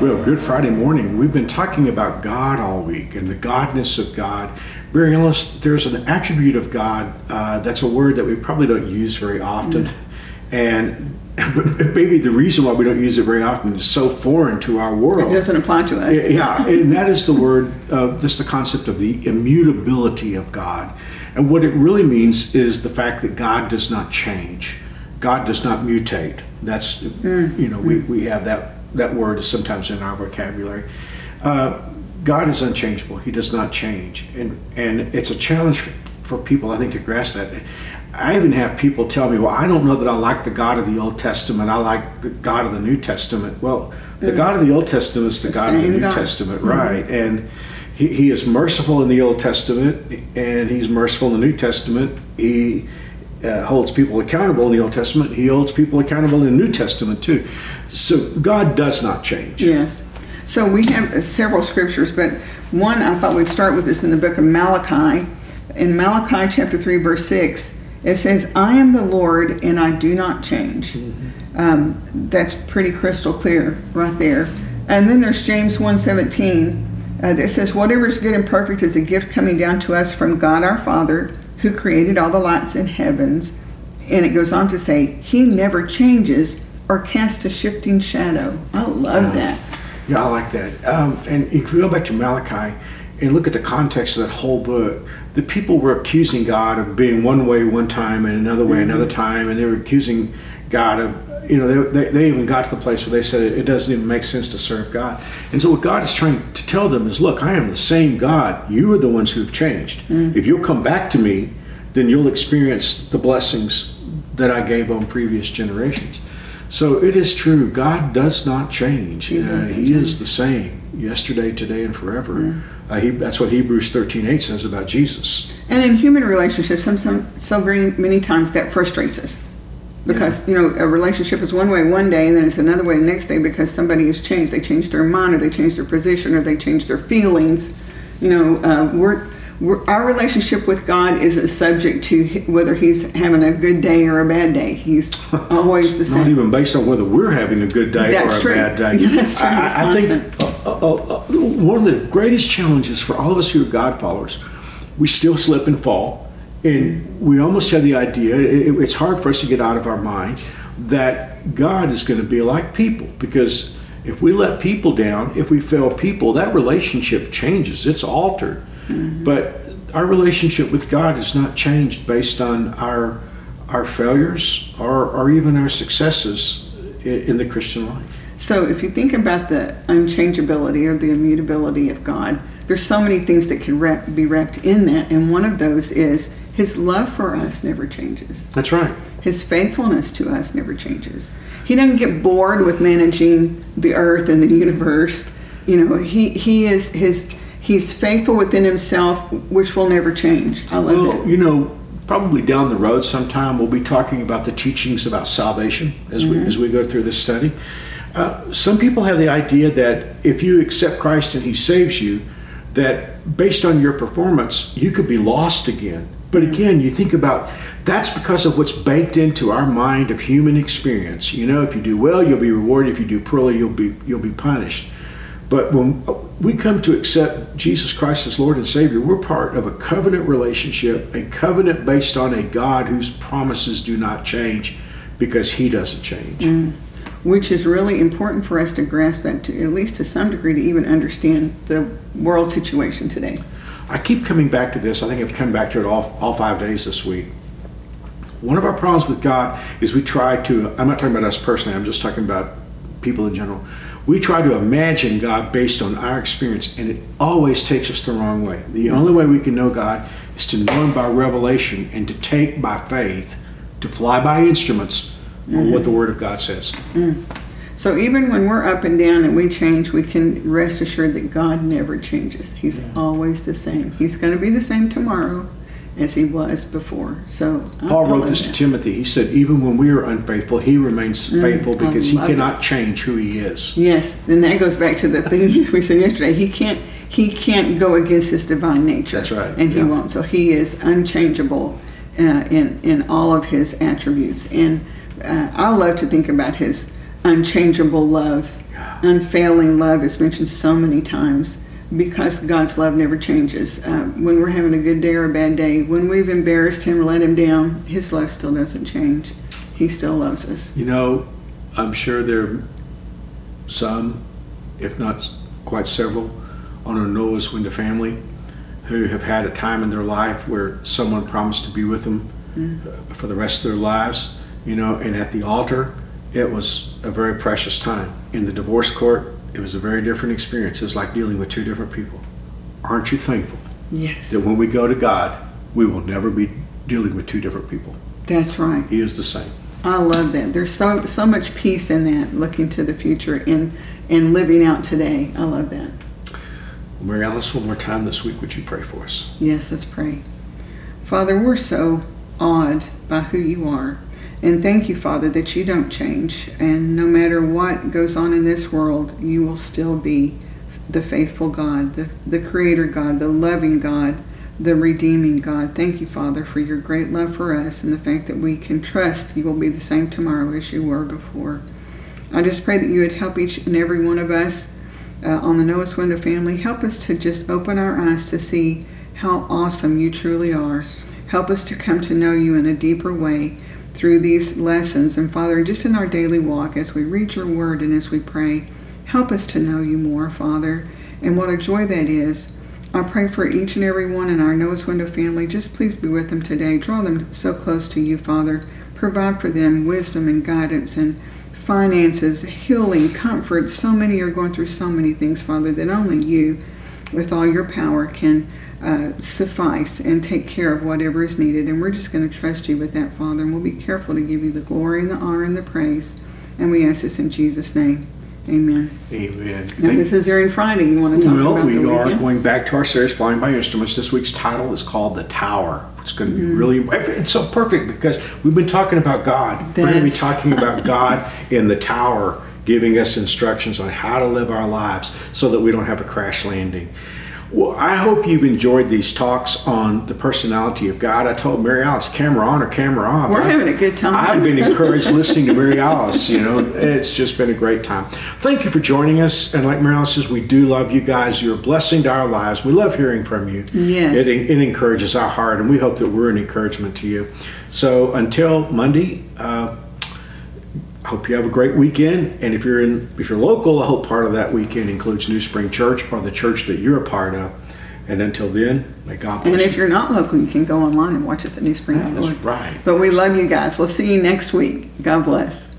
Well, Good Friday morning. We've been talking about God all week and the godness of God. Mary Alice, there's an attribute of God uh, that's a word that we probably don't use very often. Mm. And maybe the reason why we don't use it very often is so foreign to our world. It doesn't apply to us. Yeah, and that is the word, uh, that's the concept of the immutability of God. And what it really means is the fact that God does not change. God does not mutate. That's, mm. you know, mm. we, we have that, that word is sometimes in our vocabulary. Uh, God is unchangeable. He does not change. And, and it's a challenge for people, I think, to grasp that. I even have people tell me, well, I don't know that I like the God of the Old Testament. I like the God of the New Testament. Well, the mm. God of the Old Testament is the, the God of the New God. Testament, mm-hmm. right? And he, he is merciful in the Old Testament, and he's merciful in the New Testament. He uh, holds people accountable in the Old Testament. He holds people accountable in the New Testament too. So God does not change. Yes. So we have several scriptures, but one I thought we'd start with is in the book of Malachi. In Malachi chapter 3, verse 6, it says, I am the Lord and I do not change. Mm-hmm. Um, that's pretty crystal clear right there. And then there's James 1.17 uh, that says, Whatever is good and perfect is a gift coming down to us from God our Father, who created all the lights in heavens. And it goes on to say, He never changes or casts a shifting shadow. I love that. Yeah, I like that. Um, and if we go back to Malachi, and look at the context of that whole book, the people were accusing God of being one way one time and another way mm-hmm. another time, and they were accusing God of, you know, they, they, they, even got to the place where they said it doesn't even make sense to serve God. And so what God is trying to tell them is, look, I am the same God. You are the ones who have changed. Mm-hmm. If you'll come back to me, then you'll experience the blessings that I gave on previous generations. So it is true. God does not change. He, uh, he is the same yesterday, today, and forever. Mm. Uh, he, that's what Hebrews 13:8 says about Jesus. And in human relationships, sometimes so very many times that frustrates us because yeah. you know a relationship is one way one day and then it's another way the next day because somebody has changed. They changed their mind, or they changed their position, or they changed their feelings. You know, uh, we're our relationship with God isn't subject to whether He's having a good day or a bad day. He's always the same. Not even based on whether we're having a good day That's or a bad day. That's true. I, I think uh, uh, uh, one of the greatest challenges for all of us who are God followers, we still slip and fall, and we almost have the idea. It, it's hard for us to get out of our mind that God is going to be like people because if we let people down, if we fail people, that relationship changes. It's altered. Mm-hmm. But our relationship with God is not changed based on our our failures or, or even our successes in, in the Christian life. So if you think about the unchangeability or the immutability of God, there's so many things that can wrap, be wrapped in that, and one of those is His love for us never changes. That's right. His faithfulness to us never changes. He doesn't get bored with managing the earth and the universe. You know, he he is his he's faithful within himself, which will never change. I love well, it. You know, probably down the road sometime we'll be talking about the teachings about salvation as mm-hmm. we as we go through this study. Uh, some people have the idea that if you accept Christ and He saves you, that based on your performance, you could be lost again. But again, you think about that's because of what's baked into our mind of human experience. You know, if you do well, you'll be rewarded. If you do poorly, you'll be you'll be punished. But when we come to accept Jesus Christ as Lord and Savior, we're part of a covenant relationship, a covenant based on a God whose promises do not change because He doesn't change. Mm. Which is really important for us to grasp that, to, at least to some degree, to even understand the world situation today. I keep coming back to this. I think I've come back to it all, all five days this week. One of our problems with God is we try to, I'm not talking about us personally, I'm just talking about people in general. We try to imagine God based on our experience, and it always takes us the wrong way. The only way we can know God is to know Him by revelation and to take by faith, to fly by instruments mm-hmm. on what the Word of God says. Mm. So even when we're up and down and we change, we can rest assured that God never changes. He's yeah. always the same. He's going to be the same tomorrow as he was before. So Paul wrote this that. to Timothy. He said, even when we are unfaithful, he remains mm, faithful because he cannot it. change who he is. Yes, and that goes back to the thing we said yesterday. He can't he can't go against his divine nature. That's right. And he won't. So he is unchangeable uh, in in all of his attributes. And uh, I love to think about his unchangeable love unfailing love is mentioned so many times because God's love never changes. Uh, when we're having a good day or a bad day, when we've embarrassed Him or let Him down, His love still doesn't change. He still loves us. You know, I'm sure there are some, if not quite several, on our Noah's Window family who have had a time in their life where someone promised to be with them mm. for the rest of their lives, you know, and at the altar, it was a very precious time. In the divorce court, it was a very different experience. It was like dealing with two different people. Aren't you thankful? Yes. That when we go to God, we will never be dealing with two different people. That's right. He is the same. I love that. There's so so much peace in that, looking to the future and and living out today. I love that. Mary Alice, one more time this week, would you pray for us? Yes, let's pray. Father, we're so awed by who you are. And thank you, Father, that you don't change. And no matter what goes on in this world, you will still be the faithful God, the, the creator God, the loving God, the redeeming God. Thank you, Father, for your great love for us and the fact that we can trust you will be the same tomorrow as you were before. I just pray that you would help each and every one of us uh, on the Noah's Window family. Help us to just open our eyes to see how awesome you truly are. Help us to come to know you in a deeper way through these lessons. And Father, just in our daily walk, as we read your word and as we pray, help us to know you more, Father. And what a joy that is. I pray for each and every one in our Noah's Window family. Just please be with them today. Draw them so close to you, Father. Provide for them wisdom and guidance and finances, healing, comfort. So many are going through so many things, Father, that only you, with all your power, can uh, suffice and take care of whatever is needed. And we're just going to trust you with that, Father. And we'll be careful to give you the glory and the honor and the praise. And we ask this in Jesus' name. Amen. Amen. Now, this is Aaron Friday. You want to talk about it. well, about we the are weekend? going back to our series, Flying by Instruments. This week's title is called The Tower. It's going to be Mm-hmm. really, it's so perfect because we've been talking about God. We're going to be talking about God in the tower, giving us instructions on how to live our lives so that we don't have a crash landing. Well, I hope you've enjoyed these talks on the personality of God. I told Mary Alice, camera on or camera off. We're I- having a good time. I've been encouraged listening to Mary Alice. You know, it's just been a great time. Thank you for joining us. And like Mary Alice says, we do love you guys. You're a blessing to our lives. We love hearing from you. Yes. It, it encourages our heart, and we hope that we're an encouragement to you. So until Monday, uh, hope you have a great weekend. And if you're in, if you're local, I hope part of that weekend includes New Spring Church or the church that you're a part of. And until then, may God bless And if you. you're not local, you can go online and watch us at New Spring. That's right. But we love you guys. We'll see you next week. God bless.